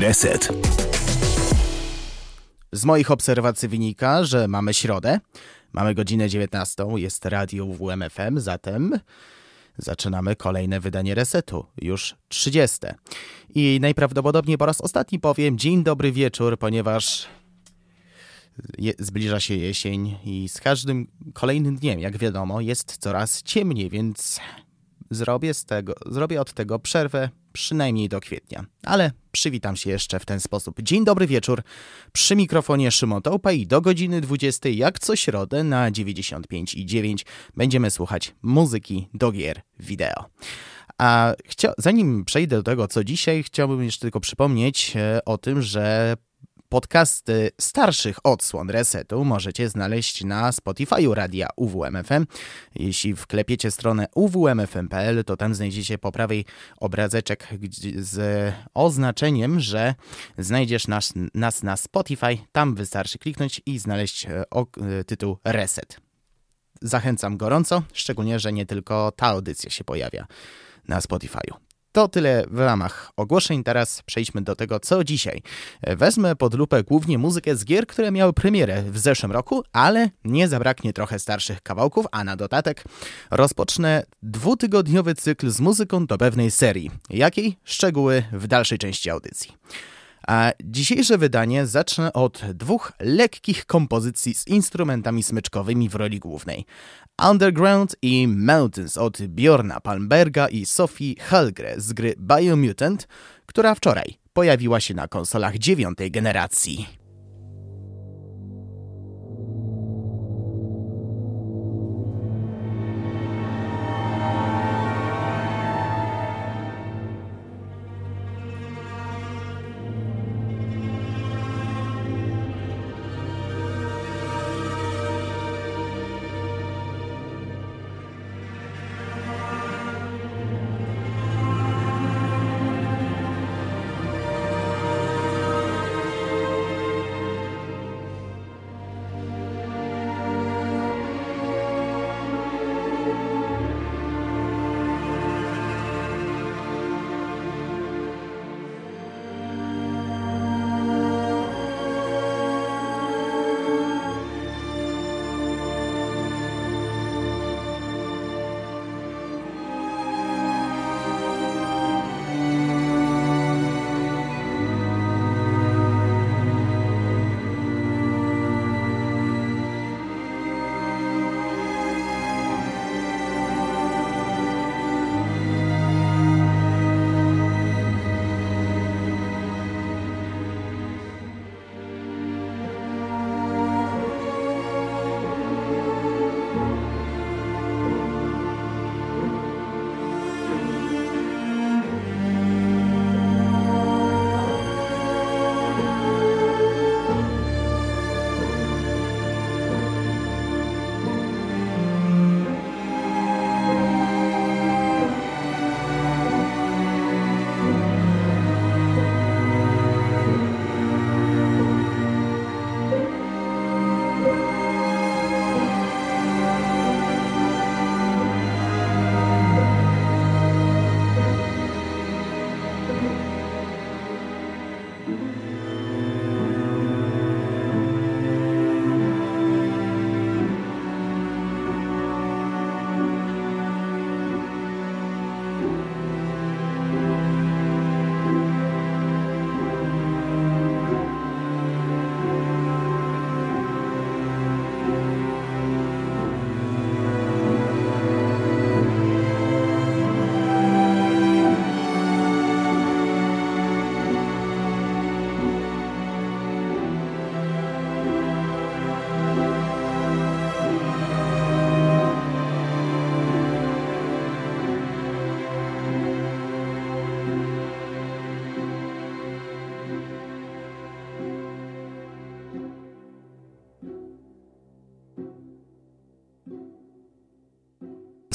Reset. Z moich obserwacji wynika, że mamy środę, mamy godzinę 19, jest radio WMFM, zatem zaczynamy kolejne wydanie resetu, już 30. I najprawdopodobniej po raz ostatni powiem dzień dobry wieczór, ponieważ je, zbliża się jesień i z każdym kolejnym dniem, jak wiadomo, jest coraz ciemniej, więc zrobię, z tego, zrobię od tego przerwę przynajmniej do kwietnia. Ale przywitam się jeszcze w ten sposób. Dzień dobry wieczór. Przy mikrofonie Szymon Tołpa i do godziny 20 jak co środę na 95 i 9 będziemy słuchać muzyki do gier wideo. A zanim przejdę do tego, co dzisiaj, chciałbym jeszcze tylko przypomnieć e, o tym, że Podcasty starszych odsłon Resetu możecie znaleźć na Spotify'u radia UWMFM. Jeśli wklepiecie stronę uwmfm.pl, to tam znajdziecie po prawej obrazeczek z oznaczeniem, że znajdziesz nas, nas na Spotify. Tam wystarczy kliknąć i znaleźć e, e, tytuł Reset. Zachęcam gorąco, szczególnie, że nie tylko ta audycja się pojawia na Spotify'u. To tyle w ramach ogłoszeń. Teraz przejdźmy do tego, co dzisiaj. Wezmę pod lupę głównie muzykę z gier, które miały premierę w zeszłym roku, ale nie zabraknie trochę starszych kawałków, a na dodatek rozpocznę dwutygodniowy cykl z muzyką do pewnej serii. Jakiej? Szczegóły w dalszej części audycji. A dzisiejsze wydanie zacznę od dwóch lekkich kompozycji z instrumentami smyczkowymi w roli głównej. Underground i Mountains od Bjorna Palmberga i Sophie Helgre z gry Biomutant, która wczoraj pojawiła się na konsolach dziewiątej generacji.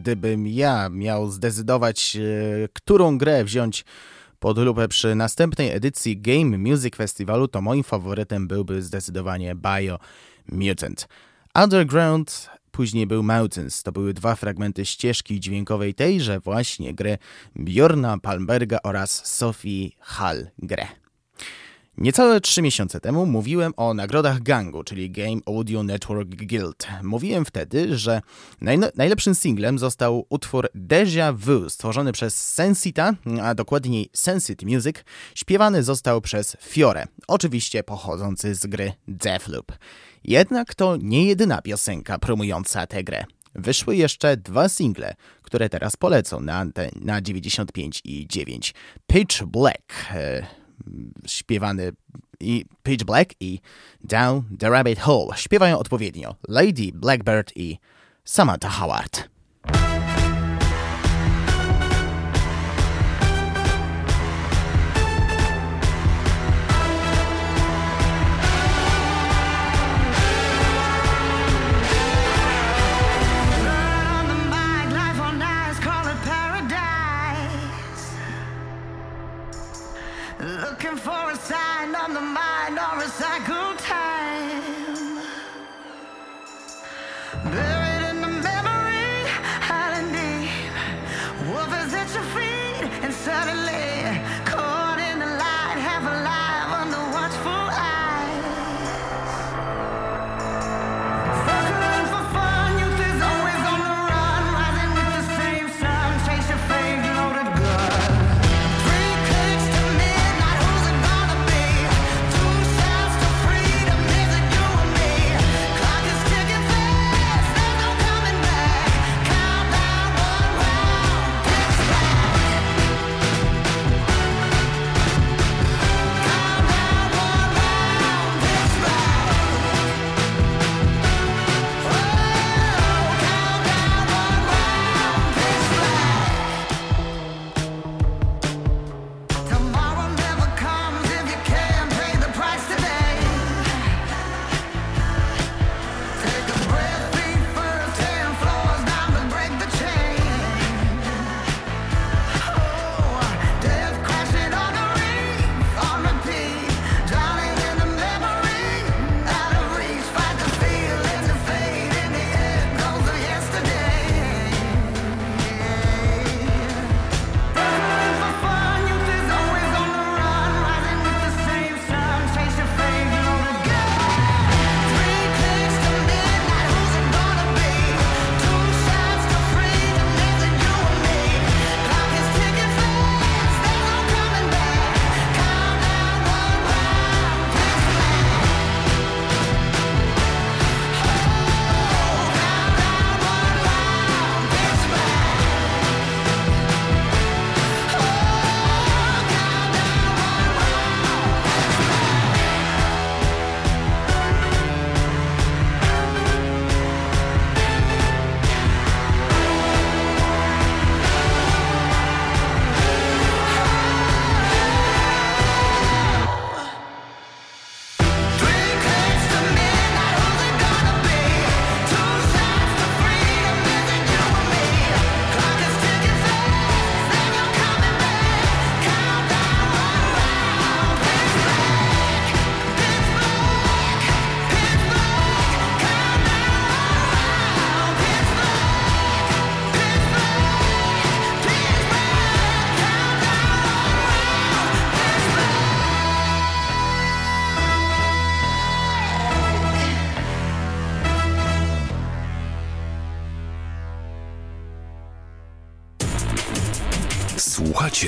gdybym ja miał zdecydować, e, którą grę wziąć pod lupę przy następnej edycji Game Music Festivalu, to moim faworytem byłby zdecydowanie Bio Mutant. Underground, później był Mountains. To były dwa fragmenty ścieżki dźwiękowej tejże właśnie gry Bjorna Palmberga oraz Sophie Hall grę. Niecałe trzy miesiące temu mówiłem o nagrodach Gangu, czyli Game Audio Network Guild. Mówiłem wtedy, że najlepszym singlem został utwór Deja Vu, stworzony przez Sensita, a dokładniej Sensit Music. Śpiewany został przez Fiore, oczywiście pochodzący z gry Deathloop. Jednak to nie jedyna piosenka promująca tę grę. Wyszły jeszcze dwa single, które teraz polecą na, na 95 i 9. Pitch Black e, śpiewany i Pitch Black i Down the Rabbit Hole śpiewają odpowiednio Lady Blackbird i Samantha Howard.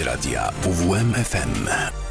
Radia UWM FM.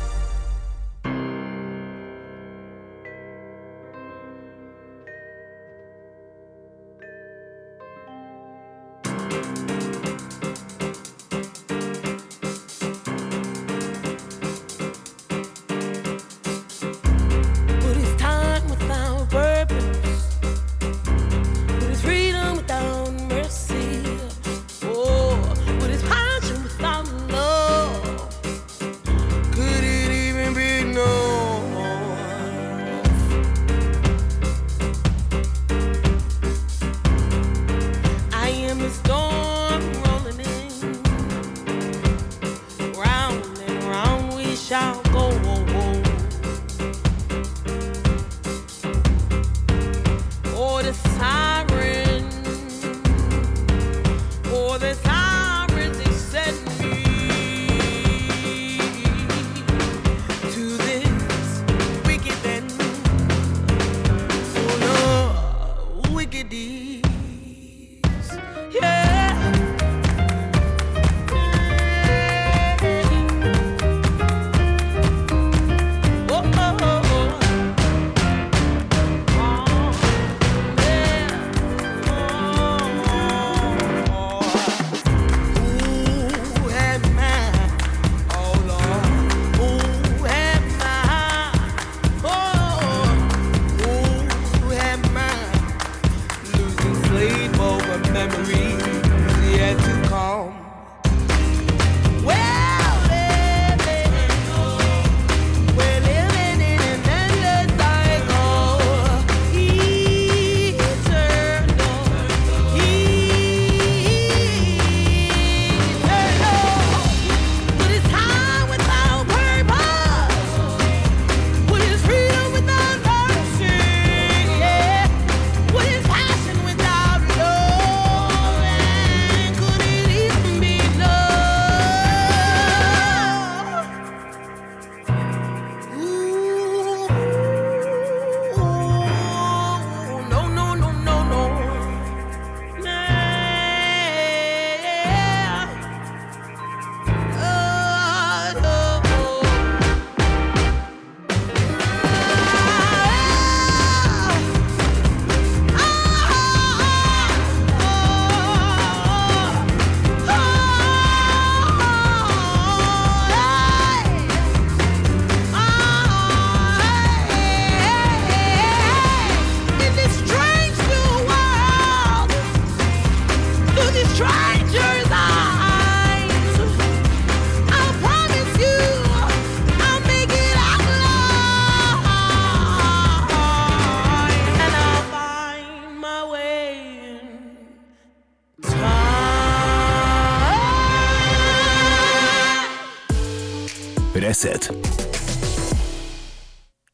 Reset.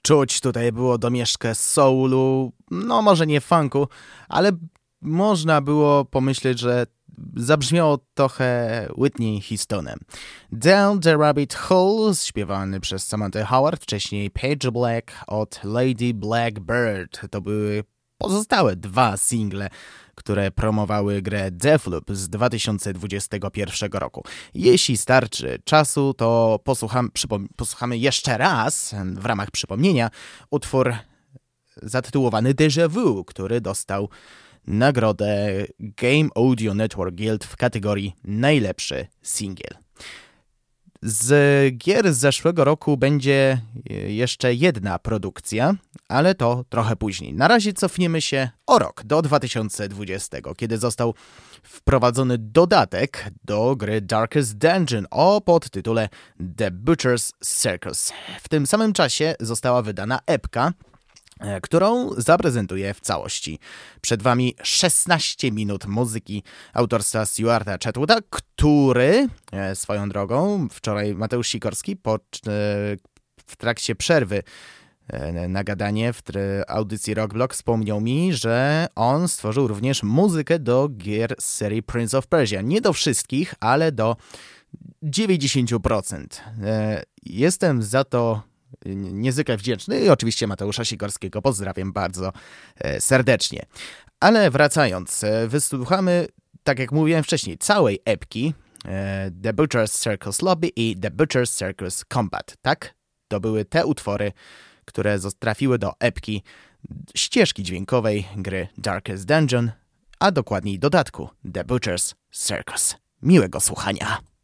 Czuć tutaj było domieszkę soulu, no może nie funku, ale można było pomyśleć, że zabrzmiało trochę Whitney Houstonem. Down the Rabbit Hole, śpiewany przez Samantha Howard, wcześniej Page Black od Lady Blackbird. To były pozostałe dwa single które promowały grę Deathloop z 2021 roku. Jeśli starczy czasu, to posłucham, posłuchamy jeszcze raz, w ramach przypomnienia, utwór zatytułowany Déjà Vu, który dostał nagrodę Game Audio Network Guild w kategorii najlepszy singiel. Z gier z zeszłego roku będzie jeszcze jedna produkcja, ale to trochę później. Na razie cofniemy się o rok, do 2020, kiedy został wprowadzony dodatek do gry Darkest Dungeon o podtytule The Butcher's Circus. W tym samym czasie została wydana epka, E, którą zaprezentuję w całości. Przed Wami 16 minut muzyki autorstwa Stewarta Chatwooda, który e, swoją drogą wczoraj Mateusz Sikorski po, e, w trakcie przerwy na gadanie w audycji Rockblock wspomniał mi, że on stworzył również muzykę do gier z serii Prince of Persia. Nie do wszystkich, ale do 90%. Jestem za to niezwykle wdzięczny i oczywiście Mateusza Sikorskiego pozdrawiam bardzo e, serdecznie. Ale wracając, e, wysłuchamy, tak jak mówiłem wcześniej, całej epki e, The Butcher's Circus Lobby i The Butcher's Circus Combat, tak? To były te utwory, które trafiły do epki ścieżki dźwiękowej gry Darkest Dungeon, a dokładniej dodatku The Butcher's Circus. Miłego słuchania!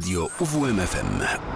Radio UWMFM.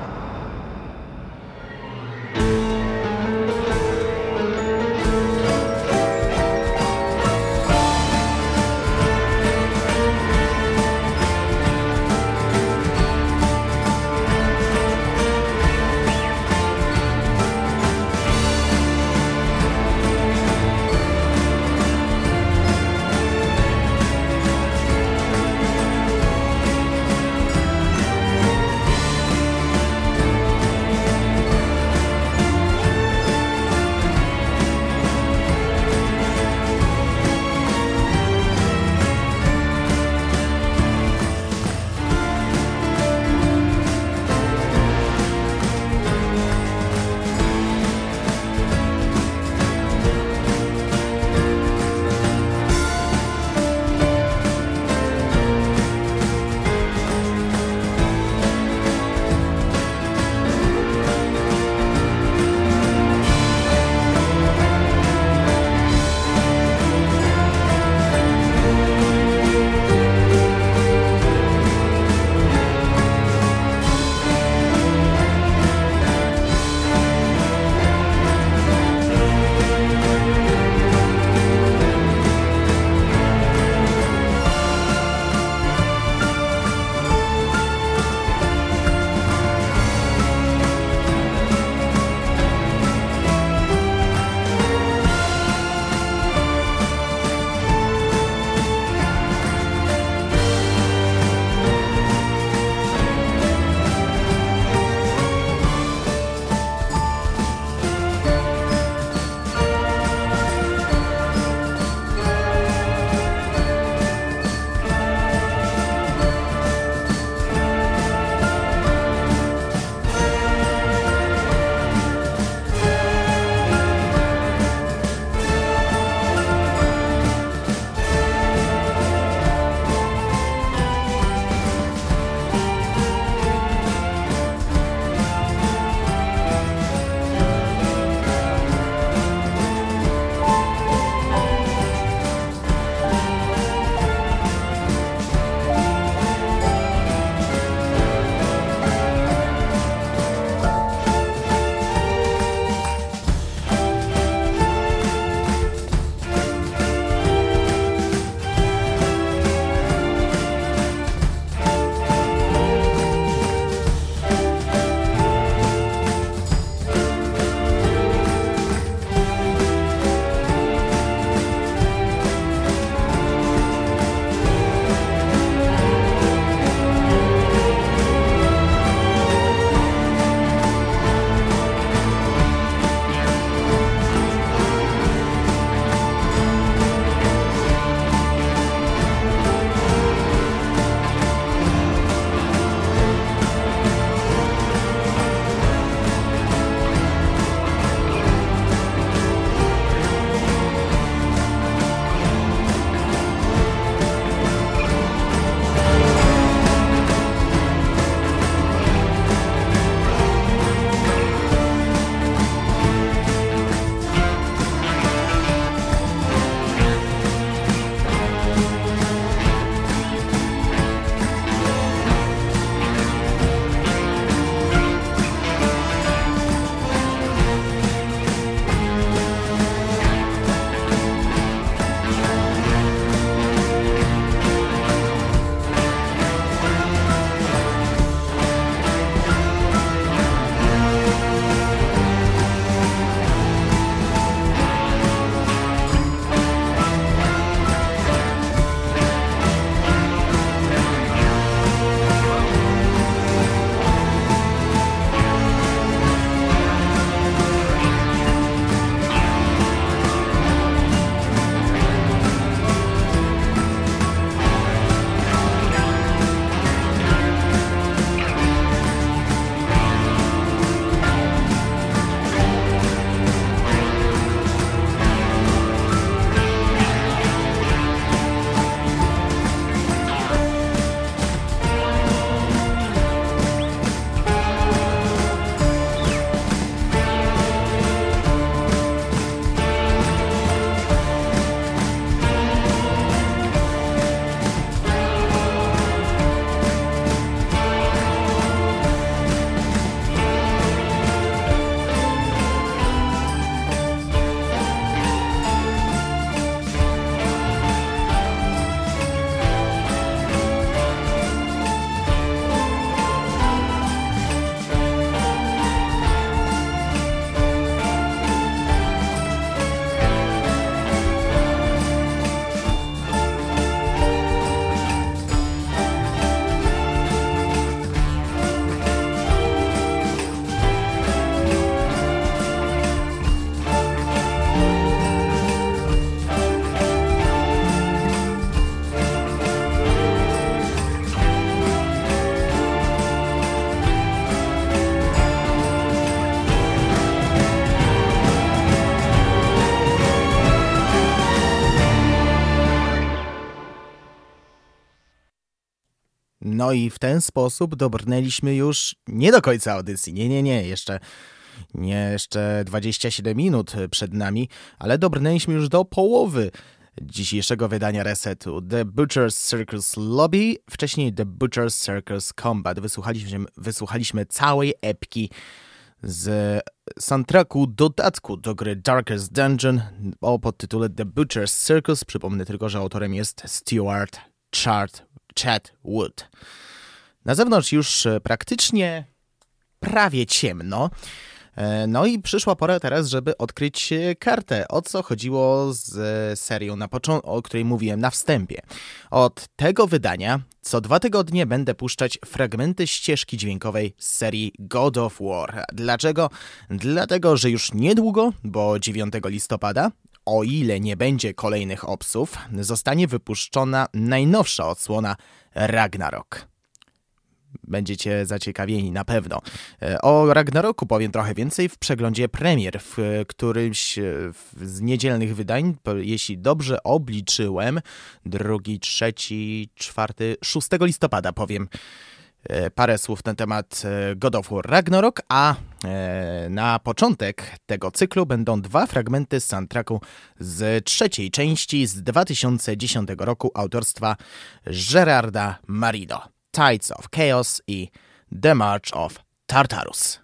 No i w ten sposób dobrnęliśmy już nie do końca audycji. Nie, nie, nie, jeszcze nie jeszcze 27 minut przed nami, ale dobrnęliśmy już do połowy dzisiejszego wydania Resetu. The Butcher's Circus Lobby, wcześniej The Butcher's Circus Combat. Wysłuchaliśmy, wysłuchaliśmy całej epki z soundtracku dodatku do gry Darkest Dungeon o podtytule The Butcher's Circus. Przypomnę tylko, że autorem jest Stuart Chart, Chad Wood. Na zewnątrz już praktycznie prawie ciemno. E, no i przyszła pora teraz, żeby odkryć kartę, o co chodziło z serią, na o której mówiłem na wstępie. Od tego wydania co dwa tygodnie będę puszczać fragmenty ścieżki dźwiękowej z serii God of War. Dlaczego? Dlatego, że już niedługo, bo 9 listopada, o ile nie będzie kolejnych obsów, zostanie wypuszczona najnowsza odsłona Ragnarok. Będziecie zaciekawieni na pewno. E, o Ragnaroku powiem trochę więcej w przeglądzie premier, w którymś z niedzielnych wydań, jeśli dobrze obliczyłem, drugi, trzeci, czwarty, 6 listopada powiem. e, parę słów na temat e, God of War Ragnarok, a na początek tego cyklu będą dwa fragmenty z soundtracku z trzeciej części z 2010 roku autorstwa Gerarda Marino. Tides of Chaos i The March of Tartarus.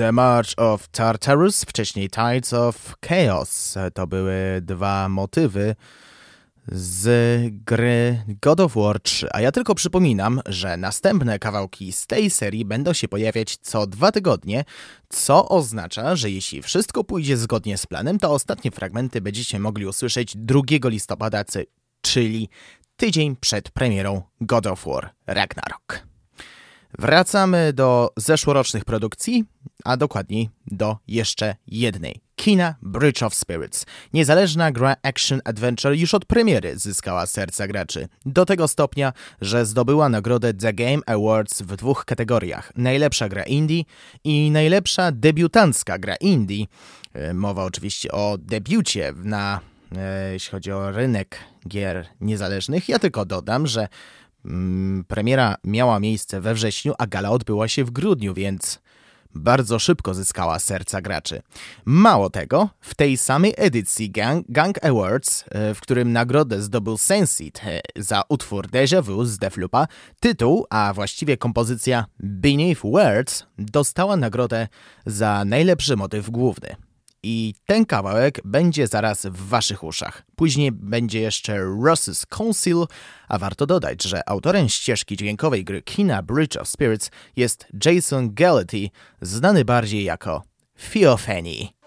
The March of Tartarus, wcześniej Tides of Chaos. To były dwa motywy z gry God of War 3. A ja tylko przypominam, że następne kawałki z tej serii będą się pojawiać co dwa tygodnie, co oznacza, że jeśli wszystko pójdzie zgodnie z planem, to ostatnie fragmenty będziecie mogli usłyszeć 2 listopada, czyli tydzień przed premierą God of War Ragnarok. Wracamy do zeszłorocznych produkcji, a dokładniej do jeszcze jednej. Kina Bridge of Spirits. Niezależna gra Action Adventure już od premiery zyskała serca graczy. Do tego stopnia, że zdobyła nagrodę The Game Awards w dwóch kategoriach. Najlepsza gra indie i najlepsza debiutancka gra indie. E, mowa oczywiście o debiucie na, e, jeśli chodzi o rynek gier niezależnych. Ja tylko dodam, że premiera miała miejsce we wrześniu, a gala odbyła się w grudniu, więc bardzo szybko zyskała serca graczy. Mało tego, w tej samej edycji Gang, Gang Awards, e, w którym nagrodę zdobył Sensit e, za utwór Deja Vu z Deflupa, tytuł, a właściwie kompozycja Beneath Words dostała nagrodę za najlepszy motyw główny. I ten kawałek będzie zaraz w waszych uszach. Później będzie jeszcze Ross's Council, a warto dodać, że autorem ścieżki dźwiękowej gry Kina Bridge of Spirits jest Jason Gallaty, znany bardziej jako Theophany.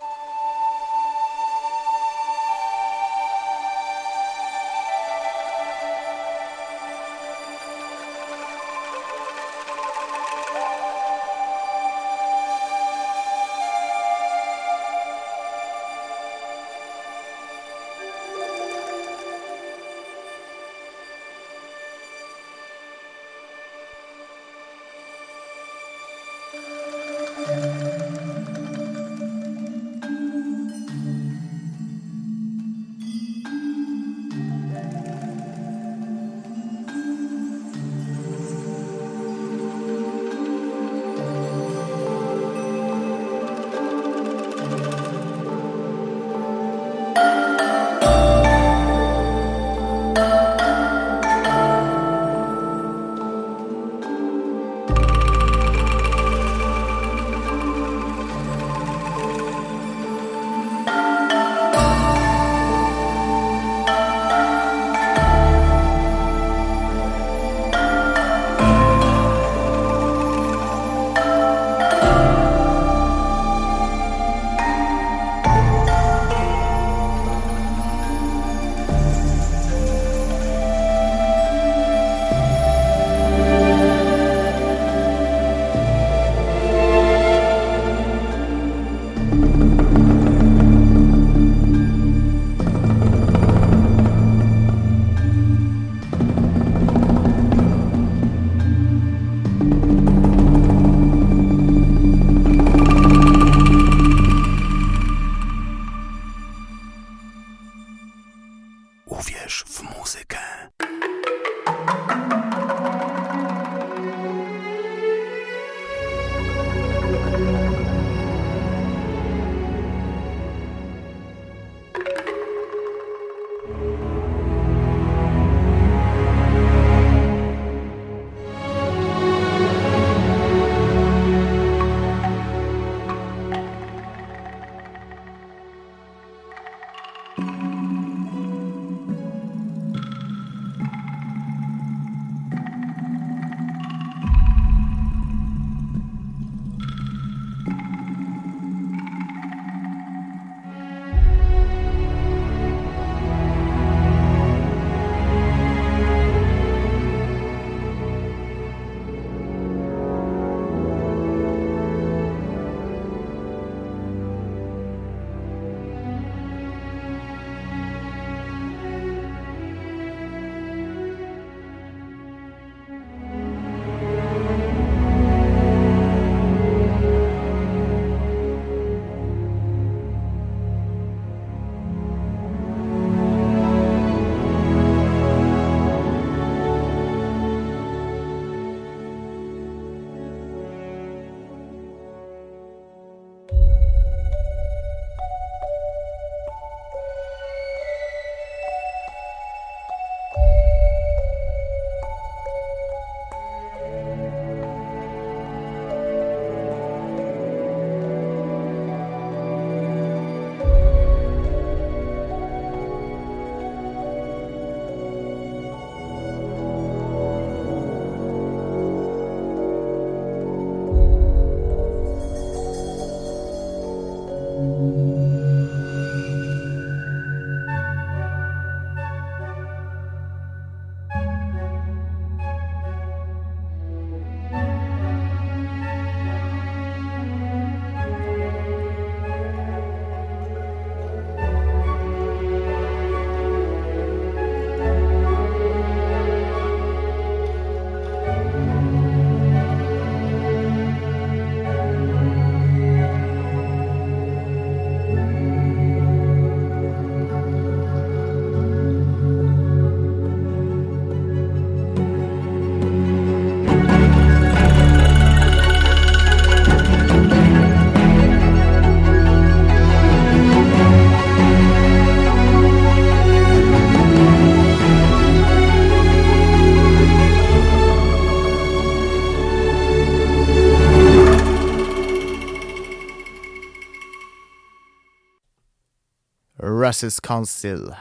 Russ's Council.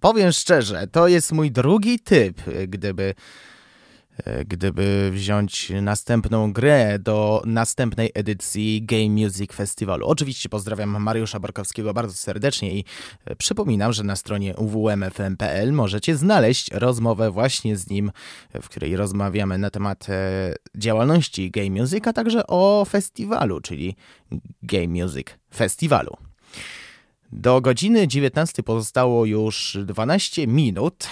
Powiem szczerze, to jest mój drugi typ, gdyby gdyby wziąć następną grę do następnej edycji Game Music Festiwalu. Oczywiście pozdrawiam Mariusza Borkowskiego bardzo serdecznie i przypominam, że na stronie uwmfm.pl możecie znaleźć rozmowę właśnie z nim, w której rozmawiamy na temat e, działalności Game Music, a także o festiwalu, czyli Game Music Festiwalu. Do godziny 19 pozostało już 12 minut.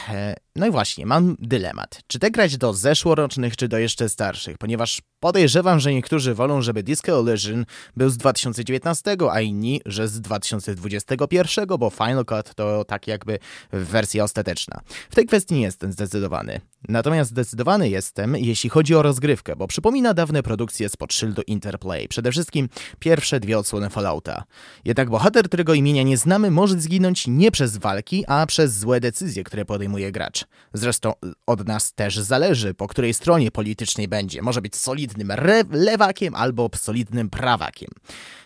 No i właśnie, mam dylemat. Czy te grać do zeszłorocznych, czy do jeszcze starszych? Ponieważ podejrzewam, że niektórzy wolą, żeby Disco Elysian był z 2019, a inni, że z 2021, bo Final Cut to tak jakby wersja ostateczna. W tej kwestii nie jestem zdecydowany. Natomiast zdecydowany jestem, jeśli chodzi o rozgrywkę, bo przypomina dawne produkcje spod szyldu Interplay. Przede wszystkim pierwsze dwie odsłony Fallouta. Jednak bohater, którego imienia nie znamy, może zginąć nie przez walki, a przez złe decyzje, które podejmuje gracz. Zresztą od nas też zależy, po której stronie politycznej będzie. Może być solidnym lewakiem albo solidnym prawakiem.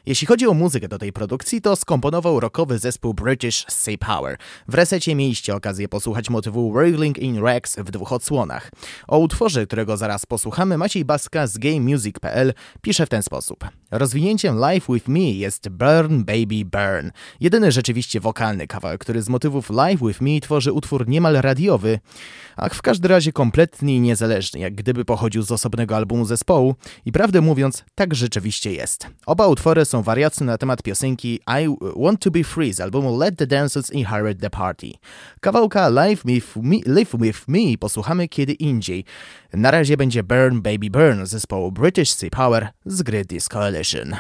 Jeśli chodzi o muzykę do tej produkcji, to skomponował rockowy zespół British Sea Power. W resecie mieliście okazję posłuchać motywu Wailing in Rex w dwóch odsłonach. O utworze, którego zaraz posłuchamy, Maciej Baska z GameMusic.pl pisze w ten sposób. Rozwinięciem Live With Me jest Burn Baby Burn. Jedyny rzeczywiście wokalny kawałek, który z motywów Live With Me tworzy utwór niemal radiowy, a w każdym razie kompletnie niezależny, jak gdyby pochodził z osobnego albumu zespołu i prawdę mówiąc, tak rzeczywiście jest. Oba utwory są wariacje na temat piosenki I Want To Be Free z albumu Let The Dancers Inherit The Party. Kawałka Live With Me, Live With Me posłuchamy kiedy indziej. Na razie będzie Burn Baby Burn zespołu British Sea Power z gry Disco Coalition.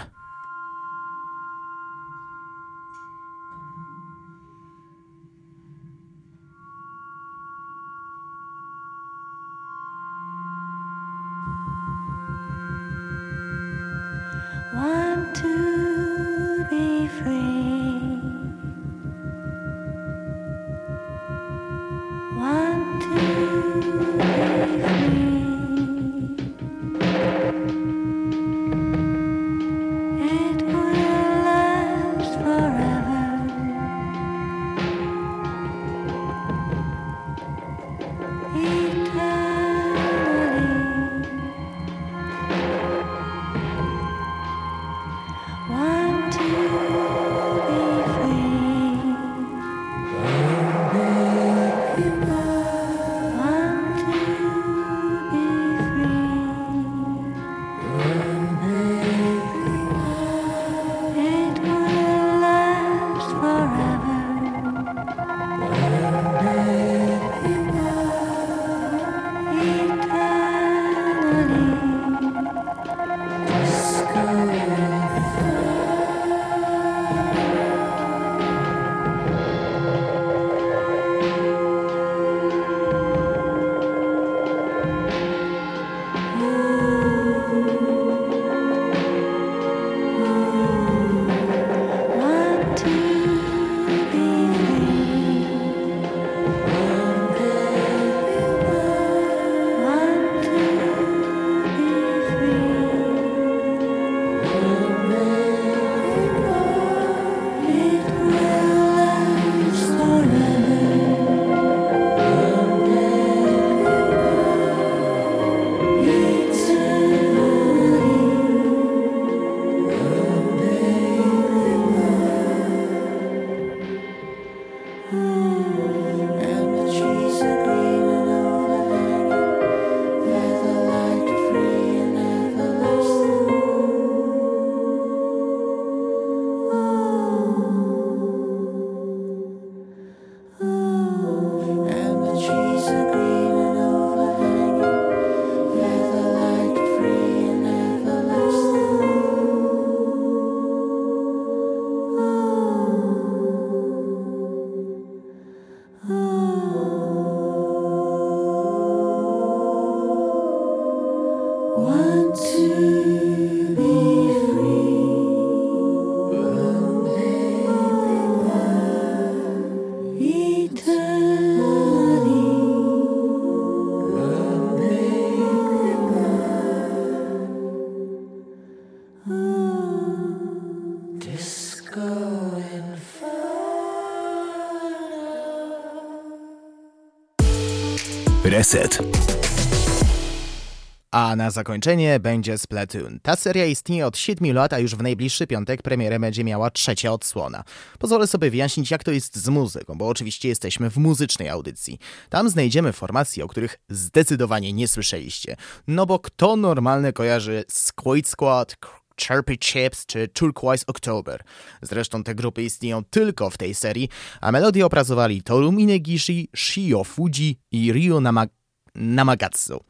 A na zakończenie będzie Splatoon. Ta seria istnieje od 7 lat, a już w najbliższy piątek premierę będzie miała trzecia odsłona. Pozwolę sobie wyjaśnić, jak to jest z muzyką, bo oczywiście jesteśmy w muzycznej audycji. Tam znajdziemy formacje, o których zdecydowanie nie słyszeliście. No bo kto normalny kojarzy Squid Squad, Chirpy Chips czy Turquoise October. Zresztą te grupy istnieją tylko w tej serii, a melodię opracowali Toru Minegishi, Shio Fuji i Ryo Nama Namagatsu.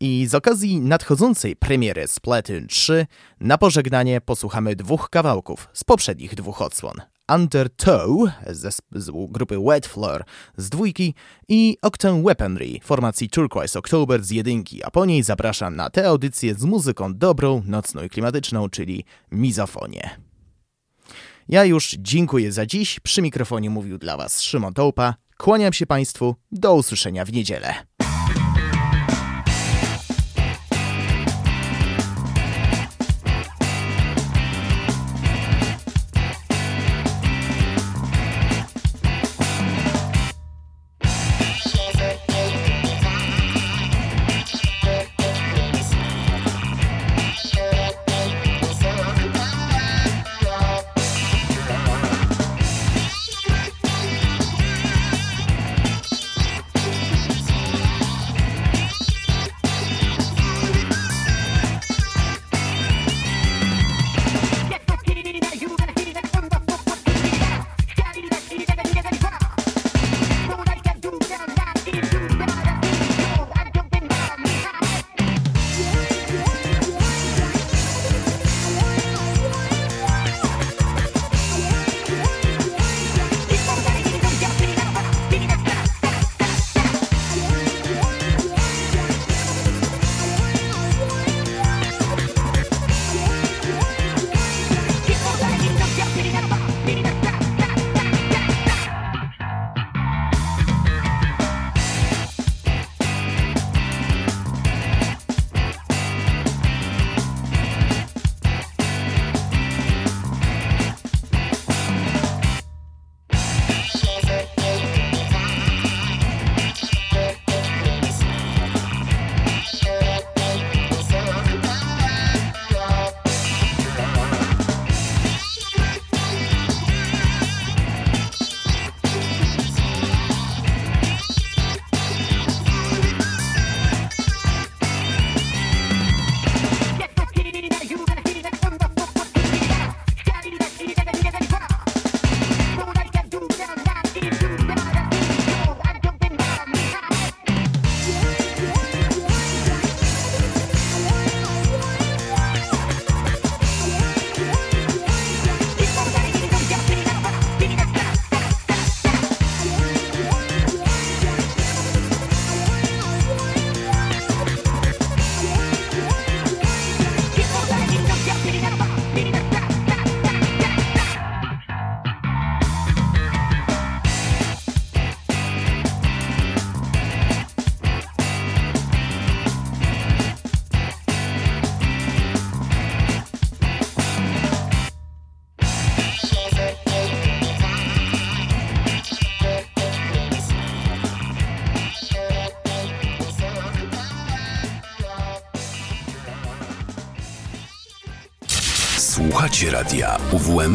I z okazji nadchodzącej premiery Splatoon 3 na pożegnanie posłuchamy dwóch kawałków z poprzednich dwóch odsłon. Undertow z, z grupy Wet Floor z dwójki i Octane Weaponry formacji Turquoise October z jedynki, a po niej zapraszam na tę audycję z muzyką dobrą, nocną i klimatyczną, czyli Mizofonię. Ja już dziękuję za dziś. Przy mikrofonie mówił dla Was Szymon Tołpa. Kłaniam się Państwu. Do usłyszenia w niedzielę.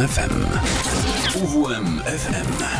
Słuchacie radia UWMFM. UWMFM.